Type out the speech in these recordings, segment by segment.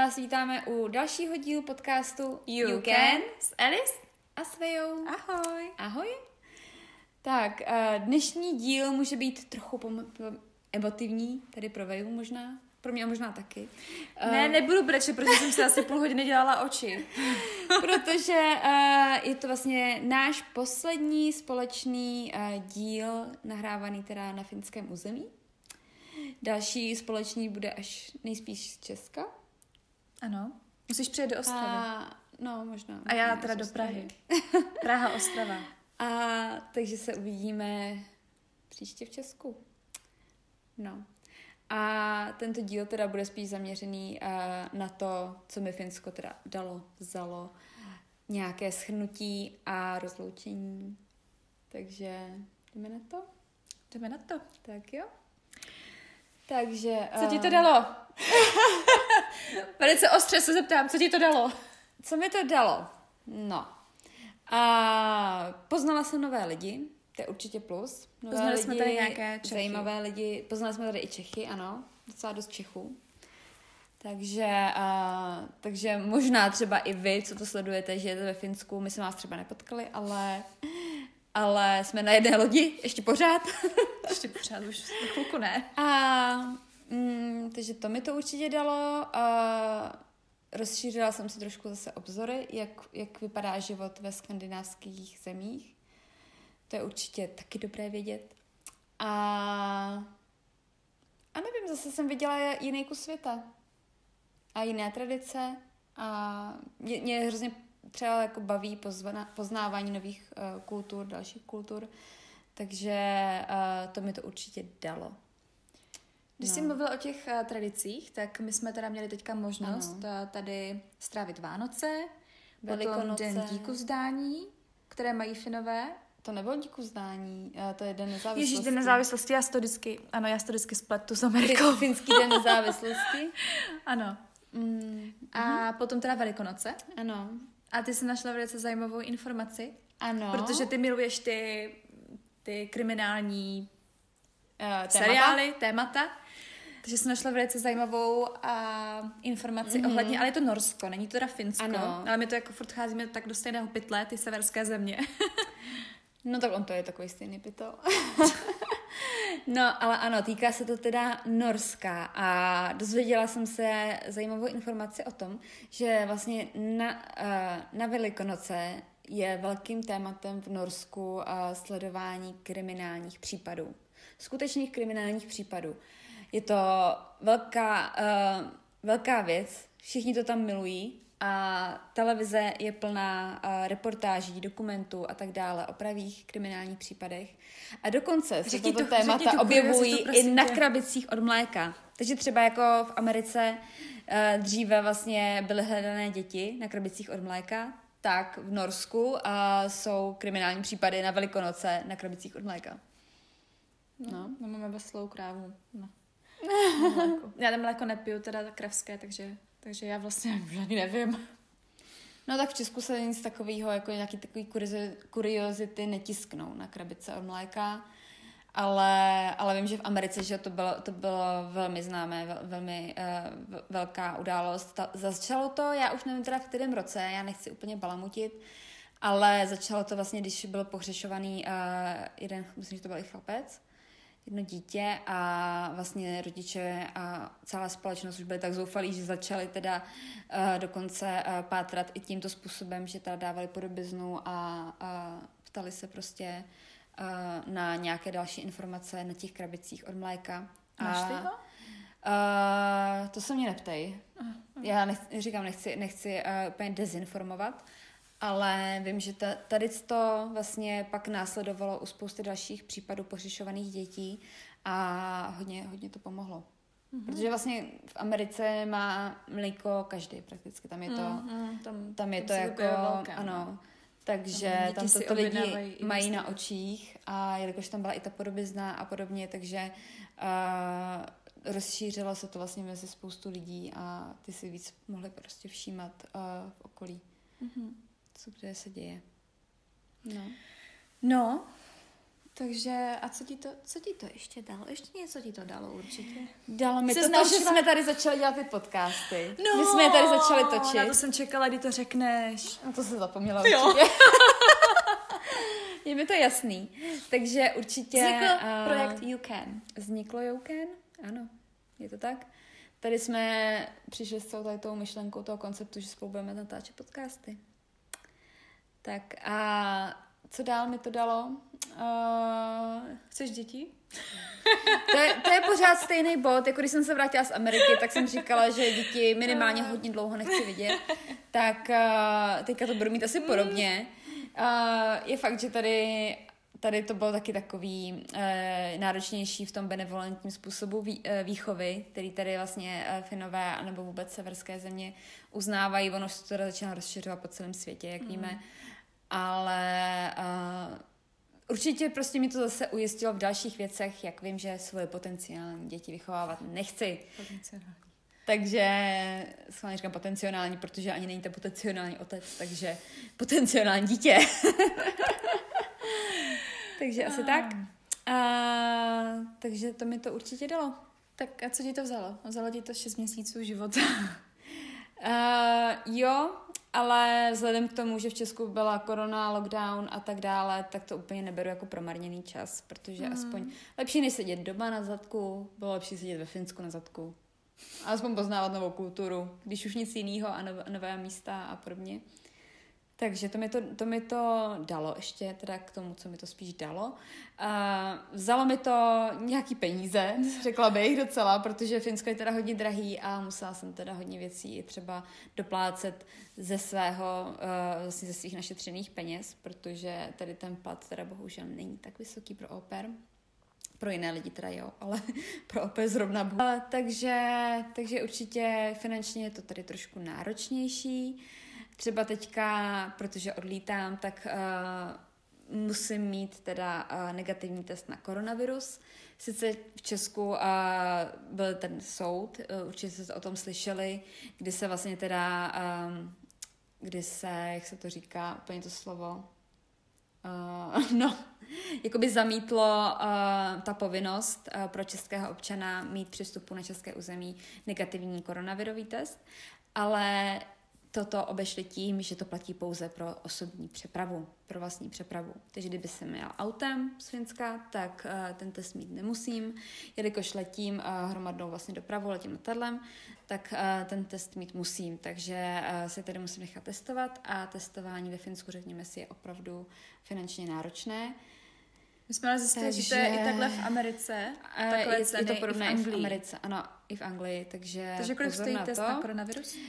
vás vítáme u dalšího dílu podcastu You, you Can s Alice a Svejou. Ahoj. Ahoj. Tak, eh, dnešní díl může být trochu pom- emotivní, tady pro Veju možná, pro mě možná taky. Ne, nebudu brečet, protože jsem si asi půl hodiny dělala oči. protože uh, je to vlastně náš poslední společný uh, díl nahrávaný teda na finském území. Další společný bude až nejspíš z Česka. Ano. Musíš přijet do Ostravy. A, no, možná. A já teda do Prahy. Praha, Ostrava. A takže se uvidíme příště v Česku. No. A tento díl teda bude spíš zaměřený uh, na to, co mi Finsko teda dalo, vzalo, nějaké schrnutí a rozloučení. Takže jdeme na to? Jdeme na to. Tak jo. Takže... Co ti to dalo? Velice ostře se zeptám, co ti to dalo? Co mi to dalo? No. A poznala jsem nové lidi, to je určitě plus. Nové Poznali lidi, jsme tady nějaké Čechy. Zajímavé lidi. Poznali jsme tady i Čechy, ano. Docela dost Čechů. Takže, a, takže možná třeba i vy, co to sledujete, že jete ve Finsku, my jsme vás třeba nepotkali, ale, ale jsme na jedné lodi, ještě pořád. ještě pořád, už chvilku ne. A, mm, takže to mi to určitě dalo. A, rozšířila jsem si trošku zase obzory, jak, jak vypadá život ve skandinávských zemích. To je určitě taky dobré vědět. A, a nevím, zase jsem viděla jiný kus světa a jiné tradice a mě, mě hrozně třeba jako baví pozvana, poznávání nových uh, kultur, dalších kultur, takže uh, to mi to určitě dalo. Když no. jsi mluvila o těch uh, tradicích, tak my jsme teda měli teďka možnost ano. tady strávit Vánoce, Velikonoce. potom Den díku zdání, které mají Finové. To nebylo díku zdání, to je Den nezávislosti. Ježíš, Den nezávislosti, já to vždycky, ano, já to vždycky spletu s Amerikou. Finský Den nezávislosti. ano. Mm, a mm. potom teda Velikonoce. Ano. A ty jsi našla velice zajímavou informaci. Ano. Protože ty miluješ ty, ty kriminální uh, témata. seriály, témata. Takže jsem našla velice zajímavou a informaci mm-hmm. ohledně, ale je to Norsko, není to teda Finsko, ano. ale my to jako furt cházíme tak do stejného pytle, ty severské země. no tak on to je takový stejný pytel. no, ale ano, týká se to teda Norska a dozvěděla jsem se zajímavou informaci o tom, že vlastně na, na Velikonoce je velkým tématem v Norsku sledování kriminálních případů. Skutečných kriminálních případů. Je to velká, uh, velká věc, všichni to tam milují a televize je plná uh, reportáží, dokumentů a tak dále o pravých kriminálních případech. A dokonce se toto to, témata objevují i na krabicích od mléka. Takže třeba jako v Americe uh, dříve vlastně byly hledané děti na krabicích od mléka, tak v Norsku uh, jsou kriminální případy na Velikonoce na krabicích od mléka. No, no máme veslou krávu. No. Já tam mléko nepiju, teda kravské, takže, takže já vlastně ani nevím. No tak v Česku se nic takového, jako nějaký takový kuriozity netisknou na krabice od mléka, ale, ale vím, že v Americe že to bylo, to bylo velmi známé, vel, velmi uh, velká událost. Ta, začalo to, já už nevím teda v kterém roce, já nechci úplně balamutit, ale začalo to vlastně, když byl pohřešovaný uh, jeden, myslím, že to byl i chlapec, jedno dítě a vlastně rodiče a celá společnost už byli tak zoufalí, že začali teda uh, dokonce uh, pátrat i tímto způsobem, že teda dávali podobiznu a, a ptali se prostě uh, na nějaké další informace na těch krabicích od mléka. Máš ho? Uh, to se mě neptej. Uh, uh. Já nechci, říkám, nechci, nechci uh, úplně dezinformovat, ale vím, že ta, tady to vlastně pak následovalo u spousty dalších případů pořešovaných dětí a hodně, hodně to pomohlo. Mm-hmm. Protože vlastně v Americe má mlíko každý prakticky, tam je to, mm-hmm. tam, tam je tam to jako, velké, no. ano, takže tam, tam to, to lidi mají na očích a jelikož tam byla i ta podobizna a podobně, takže uh, rozšířilo se to vlastně mezi spoustu lidí a ty si víc mohli prostě všímat uh, v okolí. Mm-hmm co kde se děje. No. No, Takže a co ti to, co ti to ještě dalo? Ještě něco ti to dalo určitě. Dalo mi to, to, že jsme tady začali dělat ty podcasty. No, My jsme je tady začali točit. Na to jsem čekala, kdy to řekneš. Na to se zapomněla jo. určitě. Je mi to jasný. Takže určitě... Vznikl uh, projekt You Can. Vzniklo You Can? Ano, je to tak. Tady jsme přišli s celou tady tou myšlenkou toho konceptu, že spolu budeme natáčet podcasty. Tak a co dál mi to dalo? Uh, chceš děti? to, je, to je pořád stejný bod, jako když jsem se vrátila z Ameriky, tak jsem říkala, že děti minimálně hodně dlouho nechci vidět. Tak uh, teďka to budu mít asi podobně. Uh, je fakt, že tady tady to bylo taky takový e, náročnější v tom benevolentním způsobu vý, e, výchovy, který tady vlastně e, Finové nebo vůbec severské země uznávají. Ono se to teda začíná rozšiřovat po celém světě, jak mm. víme. Ale uh, určitě prostě mi to zase ujistilo v dalších věcech, jak vím, že svoje potenciální děti vychovávat nechci. Potenciální. Takže schválně říkám potenciální, protože ani není to potenciální otec, takže potenciální dítě. takže asi tak. A, takže to mi to určitě dalo. Tak a co ti to vzalo? Vzalo ti to 6 měsíců života? uh, jo, ale vzhledem k tomu, že v Česku byla korona, lockdown a tak dále, tak to úplně neberu jako promarněný čas, protože hmm. aspoň lepší než sedět doma na zadku, bylo lepší sedět ve Finsku na zadku. A aspoň poznávat novou kulturu, když už nic jiného a nové, nové místa a podobně. Takže to mi to, to mi to dalo ještě teda k tomu, co mi to spíš dalo. A vzalo mi to nějaký peníze, řekla bych docela, protože Finsko je teda hodně drahý a musela jsem teda hodně věcí třeba doplácet ze svého, uh, vlastně ze svých našetřených peněz, protože tady ten plat teda bohužel není tak vysoký pro oper. Pro jiné lidi teda jo, ale pro opět zrovna bohu. Takže, takže určitě finančně je to tady trošku náročnější. Třeba teďka, protože odlítám, tak uh, musím mít teda uh, negativní test na koronavirus. Sice v Česku uh, byl ten soud, uh, určitě jste o tom slyšeli, kdy se vlastně teda, um, kdy se, jak se to říká, úplně to slovo, uh, no, jakoby zamítlo uh, ta povinnost uh, pro českého občana mít přístupu na české území negativní koronavirový test, ale toto obešli tím, že to platí pouze pro osobní přepravu, pro vlastní přepravu. Takže kdyby se měl autem z Finska, tak uh, ten test mít nemusím. Jelikož letím uh, hromadnou vlastně dopravu, letím letadlem, tak uh, ten test mít musím. Takže uh, se tedy musím nechat testovat a testování ve Finsku, řekněme si, je opravdu finančně náročné. Uh, my jsme ale zjistili, takže... že to je i takhle v Americe. Takhle je, je to podobné i v, v Americe, ano, i v Anglii, takže Takže kolik stojí na test to. na koronavirus? Uh,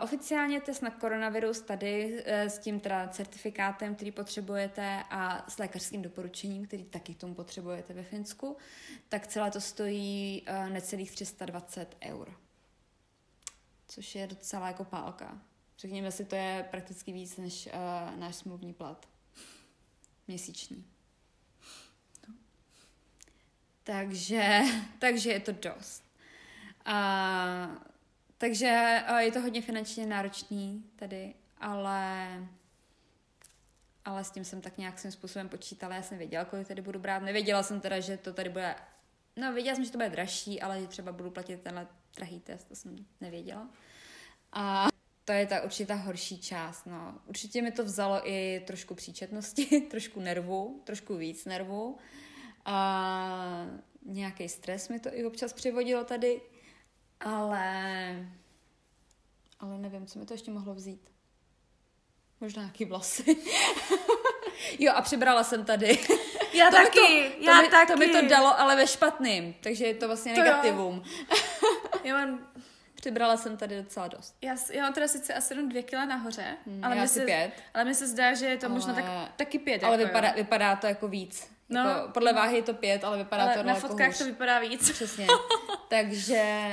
oficiálně test na koronavirus tady uh, s tím teda certifikátem, který potřebujete a s lékařským doporučením, který taky k tomu potřebujete ve Finsku, tak celé to stojí uh, necelých 320 eur. Což je docela jako pálka. Řekněme si, to je prakticky víc než uh, náš smluvní plat. Měsíční. Takže, takže je to dost. A, takže je to hodně finančně náročný tady, ale ale s tím jsem tak nějak svým způsobem počítala. Já jsem věděla, kolik tady budu brát. Nevěděla jsem teda, že to tady bude... No, věděla jsem, že to bude dražší, ale že třeba budu platit tenhle drahý test, to jsem nevěděla. A to je ta určitě ta horší část, no. Určitě mi to vzalo i trošku příčetnosti, trošku nervu, trošku víc nervu. A nějaký stres mi to i občas přivodilo tady, ale, ale nevím, co mi to ještě mohlo vzít. Možná nějaký vlasy. jo, a přibrala jsem tady. Já to taky, to, já to mi, taky. To mi to dalo, ale ve špatným, takže je to vlastně to negativum. já mám... Přibrala jsem tady docela dost. Já, já mám teda sice asi jenom dvě kila nahoře, hmm, ale, mi se, pět. ale mi se zdá, že je to ale, možná tak, taky pět. Ale jako, vypadá, vypadá to jako víc. No, jako, podle no. váhy je to pět, ale vypadá ale to na fotkách hůř. to vypadá víc. Přesně. takže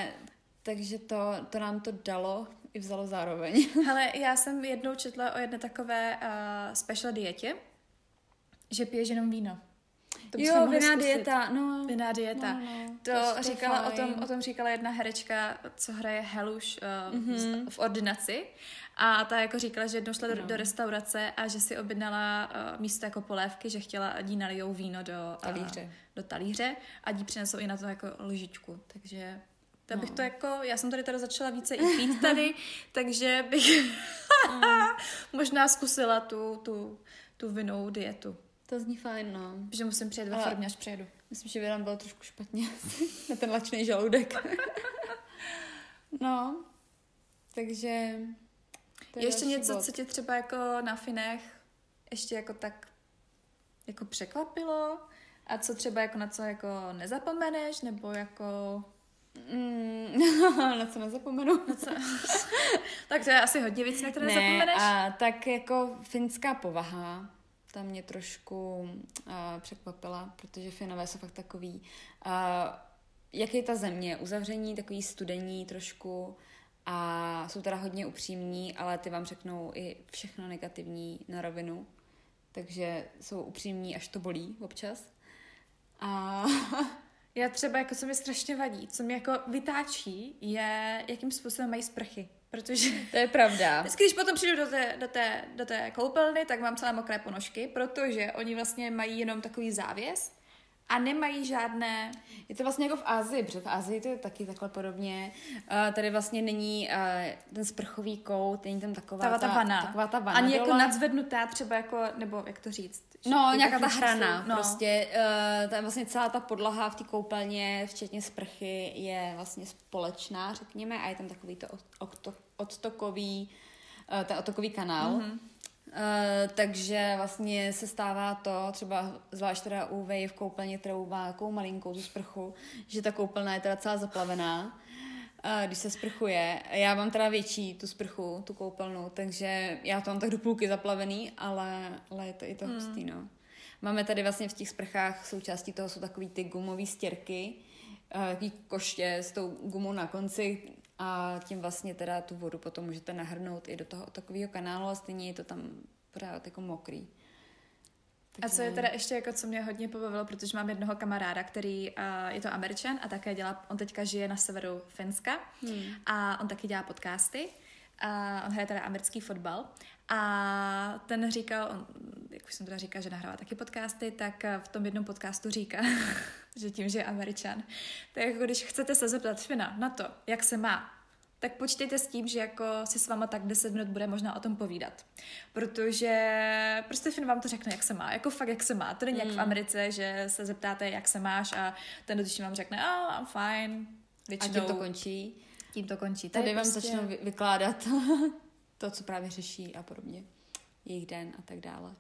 takže to, to nám to dalo i vzalo zároveň. Ale já jsem jednou četla o jedné takové uh, special dietě, že piješ jenom víno. To jo, vinná dieta, no. Vinná dieta. No, no, to, to říkala o tom, o tom říkala jedna herečka, co hraje Heluš uh, mm-hmm. v ordinaci. A ta jako říkala, že jednou šla do, no. do restaurace a že si objednala uh, místo jako polévky, že chtěla, ať jí nalijou víno do talíře. Uh, do talíře a jí přinesou i na to jako lžičku. Takže tak bych no. to jako, já jsem tady teda začala více i pít tady, takže bych mm. možná zkusila tu, tu, tu vinou dietu. To zní fajn, no. Že musím přijet ve formě, až přijedu. Myslím, že by nám bylo trošku špatně na ten lačný žaludek. no, takže... Je ještě něco, bod. co tě třeba jako na Finech ještě jako tak jako překvapilo? A co třeba jako na co jako nezapomeneš, nebo jako... Mm, na co nezapomenu? Na co? tak to je asi hodně věcí, na které ne, nezapomeneš. A tak jako finská povaha, ta mě trošku uh, překvapila, protože Finové jsou fakt takový, uh, jak je ta země, uzavření, takový studení trošku a jsou teda hodně upřímní, ale ty vám řeknou i všechno negativní na rovinu, takže jsou upřímní, až to bolí občas. A já třeba, jako co mi strašně vadí, co mi jako vytáčí, je, jakým způsobem mají sprchy. Protože to je pravda. Vždycky, když potom přijdu do té, do, té, do té koupelny, tak mám celé mokré ponožky, protože oni vlastně mají jenom takový závěs a nemají žádné... Je to vlastně jako v Ázii, protože v Ázii to je taky takhle podobně. Uh, tady vlastně není uh, ten sprchový kout, není tam taková ta, ta, vana. Taková ta vana Ani jako dole. jako nadzvednutá třeba jako, nebo jak to říct? No, nějaká ta hrana no. prostě. Uh, ta, vlastně celá ta podlaha v té koupelně, včetně sprchy, je vlastně společná, řekněme, a je tam takový to odtokový, uh, ten odtokový kanál. Mm-hmm Uh, takže vlastně se stává to, třeba zvlášť teda u Vej v koupelně, kterou má takovou malinkou tu sprchu, že ta koupelna je teda celá zaplavená, uh, když se sprchuje. Já mám teda větší tu sprchu, tu koupelnu, takže já to mám tak do půlky zaplavený, ale, ale je to i to hmm. hustý, no. Máme tady vlastně v těch sprchách, součástí toho jsou takový ty gumové stěrky, uh, takový koště s tou gumou na konci, a tím vlastně teda tu vodu potom můžete nahrnout i do toho takového kanálu a stejně je to tam pořád jako mokrý. Takže... A co je teda ještě jako, co mě hodně pobavilo, protože mám jednoho kamaráda, který uh, je to američan a také dělá, on teďka žije na severu Finska hmm. a on taky dělá podcasty. A on hraje teda americký fotbal a ten říkal, on, jak už jsem teda říkal, že nahrává taky podcasty, tak v tom jednom podcastu říká, že tím, že je američan, tak jako když chcete se zeptat Fina na to, jak se má, tak počítejte s tím, že jako si s váma tak 10 minut bude možná o tom povídat. Protože prostě Fin vám to řekne, jak se má. Jako fakt, jak se má. To není mm. jak v hmm. Americe, že se zeptáte, jak se máš a ten dotyčný vám řekne, oh, I'm fine. Většinou, a tím to končí. Tím to končí. Tady, Tady vám prostě... začnou vykládat to, co právě řeší a podobně. Jejich den a tak dále.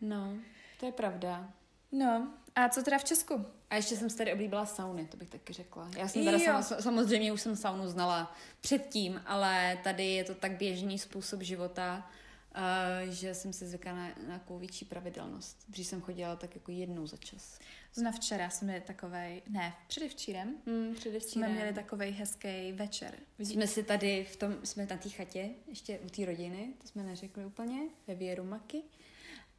No, to je pravda. No, a co teda v Česku? A ještě jsem si tady oblíbila sauny, to bych taky řekla. Já jsem teda sama, samozřejmě už jsem saunu znala předtím, ale tady je to tak běžný způsob života, uh, že jsem si zvykla na nějakou větší pravidelnost. Dřív jsem chodila tak jako jednou za čas. Zna včera jsme měli takovej, ne, předevčírem, mm, předevčírem. jsme měli takovej hezký večer. Vidí? Jsme si tady v tom, jsme na té chatě, ještě u té rodiny, to jsme neřekli úplně, ve Věrumaky.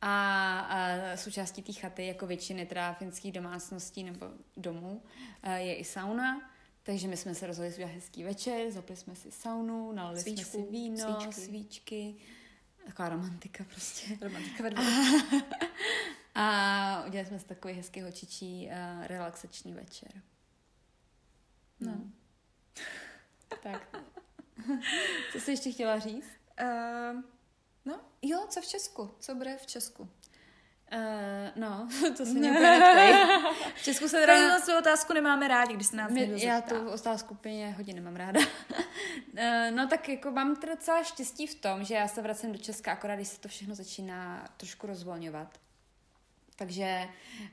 A, a součástí té chaty, jako většiny teda finských domácností nebo domů, je i sauna. Takže my jsme se rozhodli udělat hezký večer, zapli jsme si saunu, nalili Svíčku, jsme si víno, svíčky. svíčky. Taková romantika prostě. Romantika ve A udělali jsme si takový hezký hočičí uh, relaxační večer. No. Hmm. tak. Co jsi ještě chtěla říct? Uh, no, jo, co v Česku? Co bude v Česku? Uh, no, to se mě V Česku se teda... tu otázku nemáme rádi, když se nás My, Já tu otázku úplně hodně nemám ráda. uh, no tak jako mám teda docela štěstí v tom, že já se vracím do Česka, akorát když se to všechno začíná trošku rozvolňovat takže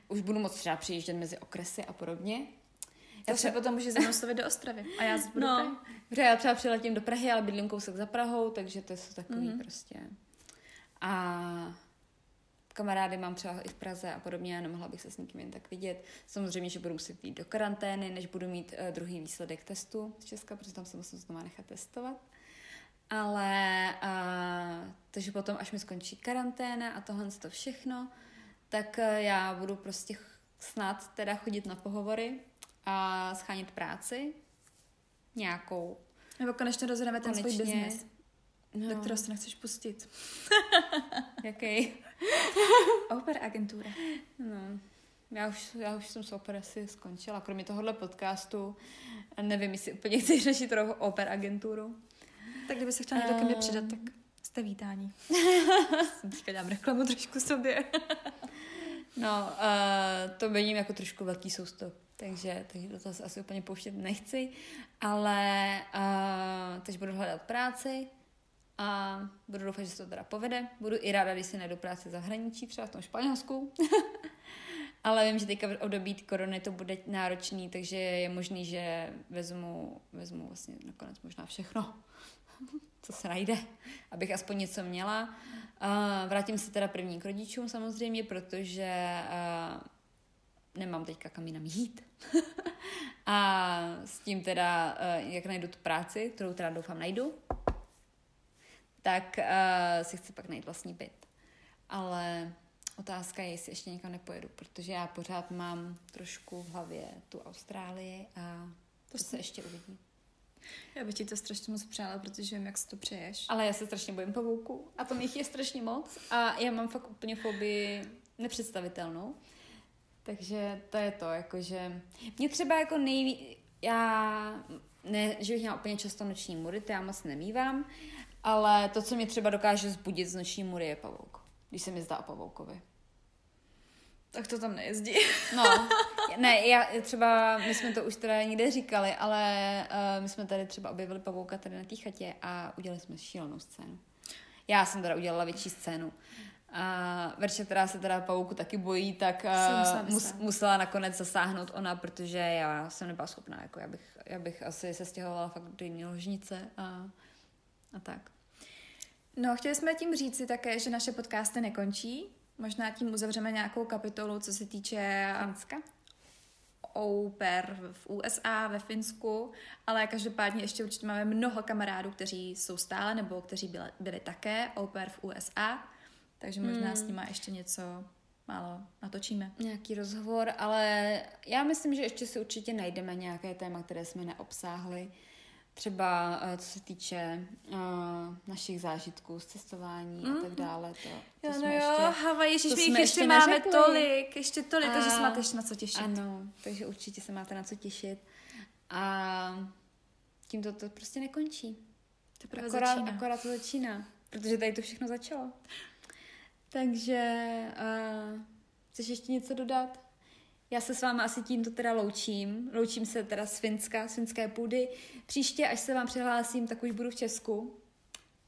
už budu moc třeba přijíždět mezi okresy a podobně. Já třeba potom může zanosovat do Ostravy a já budu no, Prahy. já třeba přiletím do Prahy, ale bydlím kousek za Prahou, takže to jsou takový mm-hmm. prostě. A kamarády mám třeba i v Praze a podobně, a nemohla bych se s nikým jen tak vidět. Samozřejmě, že budu muset jít do karantény, než budu mít uh, druhý výsledek testu z Česka, protože tam se musím znovu nechat testovat. Ale uh, takže potom, až mi skončí karanténa a tohle to všechno, tak eh, já budu prostě snad teda chodit na pohovory a schánět práci nějakou. Nebo konečně rozhodneme ten svůj biznes, no. do kterého se nechceš pustit. Jaký? Oper agentura. No. Já už, já už jsem s oper asi skončila, kromě tohohle podcastu. Nevím, jestli úplně chci řešit oper agenturu. Tak kdyby se chtěla někdo ke mně přidat, tak jste vítání. Teďka dám reklamu trošku sobě. no, uh, to vidím jako trošku velký soustup, takže, takže to zase asi úplně pouštět nechci, ale uh, takže budu hledat práci a budu doufat, že se to teda povede. Budu i ráda, když si najdu práci v zahraničí, třeba v tom Španělsku. ale vím, že teďka v období korony to bude náročný, takže je možný, že vezmu, vezmu vlastně nakonec možná všechno co se najde, abych aspoň něco měla. Vrátím se teda první k rodičům samozřejmě, protože nemám teďka kam jinam jít. a s tím teda, jak najdu tu práci, kterou teda doufám najdu, tak uh, si chci pak najít vlastní byt. Ale otázka je, jestli ještě někam nepojedu, protože já pořád mám trošku v hlavě tu Austrálii a to se ještě uvidí. Já bych ti to strašně moc přála, protože vím, jak si to přeješ. Ale já se strašně bojím pavouku a to jich je strašně moc a já mám fakt úplně fobii nepředstavitelnou. Takže to je to, jakože mě třeba jako nejví, já ne, že bych měla úplně často noční mury, to já moc nemývám, ale to, co mě třeba dokáže zbudit z noční mury, je pavouk, když se mi zdá o pavoukovi. Tak to tam nejezdí. No, ne, já třeba, my jsme to už teda někde říkali, ale uh, my jsme tady třeba objevili pavouka tady na té chatě a udělali jsme šílenou scénu. Já jsem teda udělala větší scénu. A Verča, která se teda pavouku taky bojí, tak uh, mus, musela nakonec zasáhnout ona, protože já jsem nebyla schopná, jako já bych, já bych asi se stěhovala fakt do jiné ložnice a, a tak. No, chtěli jsme tím říci také, že naše podcasty nekončí, Možná tím uzavřeme nějakou kapitolu, co se týče Finska. Au pair v USA, ve Finsku, ale každopádně ještě určitě máme mnoho kamarádů, kteří jsou stále nebo kteří byli, byli také au pair v USA, takže možná hmm. s nimi ještě něco málo natočíme. Nějaký rozhovor, ale já myslím, že ještě si určitě najdeme nějaké téma, které jsme neobsáhli. Třeba eh, co se týče uh, našich zážitků z cestování mm. a tak dále. To, to jo, no jo, ještě, Havaj, ježiš, my ještě, ještě máme neřekli. tolik, ještě tolik, a, takže se máte ještě na co těšit. Ano, takže určitě se máte na co těšit. A tím to, to prostě nekončí. Teprve akorát, začíná. akorát to začíná, protože tady to všechno začalo. Takže uh, chceš ještě něco dodat? Já se s vámi asi tímto teda loučím. Loučím se teda z Finska, z finské půdy. Příště, až se vám přihlásím, tak už budu v Česku.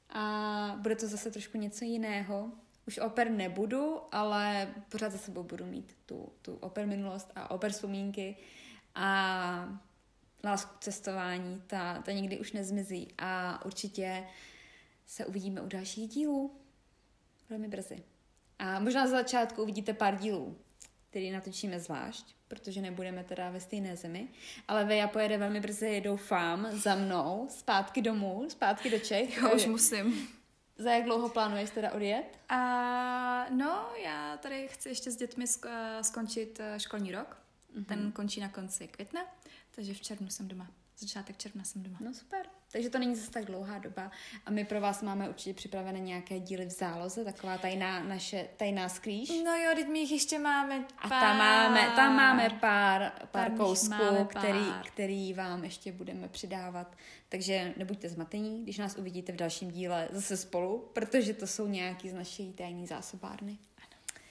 A bude to zase trošku něco jiného. Už oper nebudu, ale pořád za sebou budu mít tu, tu oper minulost a oper vzpomínky. A lásku cestování, ta, ta nikdy už nezmizí. A určitě se uvidíme u dalších dílů. Velmi brzy. A možná za začátku uvidíte pár dílů který natočíme zvlášť, protože nebudeme teda ve stejné zemi. Ale Veja pojede velmi brzy, doufám, za mnou, zpátky domů, zpátky do Čech. Jo, už musím. Za jak dlouho plánuješ teda odjet? A, no, já tady chci ještě s dětmi skončit eh, školní rok. Mm-hmm. Ten končí na konci května, takže v červnu jsem doma začátek června jsem doma. No super. Takže to není zase tak dlouhá doba. A my pro vás máme určitě připravené nějaké díly v záloze, taková tajná naše tajná sklíž. No jo, teď my jich ještě máme pár. A tam máme, tam máme pár, pár tam kousků, máme pár. Který, který vám ještě budeme přidávat. Takže nebuďte zmatení, když nás uvidíte v dalším díle zase spolu, protože to jsou nějaký z naší tajné zásobárny. Ano.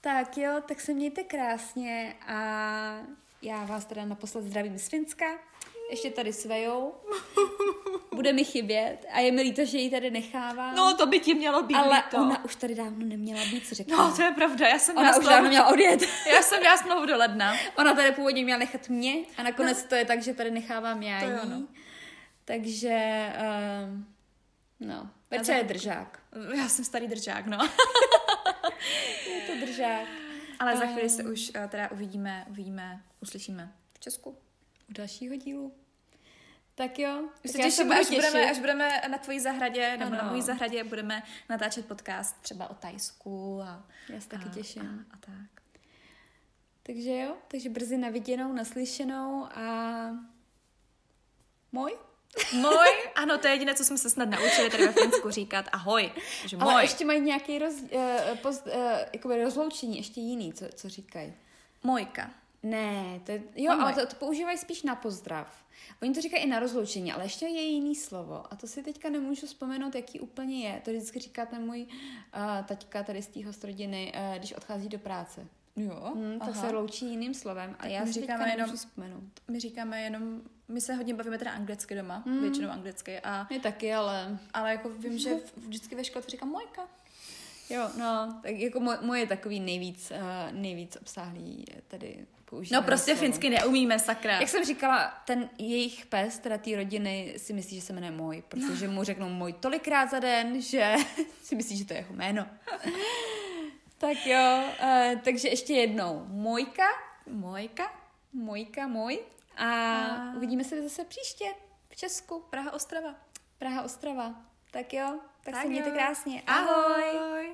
Tak jo, tak se mějte krásně a já vás teda naposled zdravím z Finska ještě tady s Vejou. Bude mi chybět a je mi líto, že ji tady nechávám. No, to by ti mělo být Ale líto. ona už tady dávno neměla být, co řekla. No, to je pravda, já jsem Ona už dávno měla odjet. já jsem měla smlouvu do ledna. Ona tady původně měla nechat mě a nakonec no. to je tak, že tady nechávám já to jí. no. Takže, uh, no, Veče je držák. Já jsem starý držák, no. je to držák. Ale za chvíli se už uh, teda uvidíme, uvidíme, uslyšíme v Česku u dalšího dílu. Tak jo. Už se těším, až budeme, až budeme na tvojí zahradě, nebo ano. na mojí zahradě budeme natáčet podcast třeba o Tajsku a... Já se taky těším. A, a tak. Takže jo, takže brzy na viděnou, naslyšenou a... Můj? Můj? Ano, to je jediné, co jsme se snad naučili tady ve Finsku říkat. Ahoj. Takže můj. Ale ještě mají nějaký roz, uh, post, uh, rozloučení, ještě jiný, co, co říkají. Mojka. Ne, to je, jo, ale to, to používají spíš na pozdrav. Oni to říkají i na rozloučení, ale ještě je jiný slovo. A to si teďka nemůžu vzpomenout, jaký úplně je. To vždycky říká ten můj uh, taťka tady z té hostrodiny, uh, když odchází do práce. Jo, hmm, tak se loučí jiným slovem. A já my si říkáme jenom, vzpomenout. My říkáme jenom, my se hodně bavíme teda anglicky doma, hmm. většinou anglicky. A, my taky, ale... Ale jako vím, že vždycky ve škole to říkám mojka. Jo, no, tak jako moje, moje takový nejvíc, uh, nejvíc obsáhlý tady No prostě slovo. finsky neumíme, sakra. Jak jsem říkala, ten jejich pes, teda té rodiny, si myslí, že se jmenuje můj, protože mu řeknou můj tolikrát za den, že si myslí, že to je jeho jméno. tak jo, uh, takže ještě jednou. Mojka, Mojka, Mojka, můj. A, a uvidíme se zase příště v Česku. Praha, Ostrava. Praha, Ostrava. Tak jo, tak, tak se mějte krásně. Ahoj. Ahoj.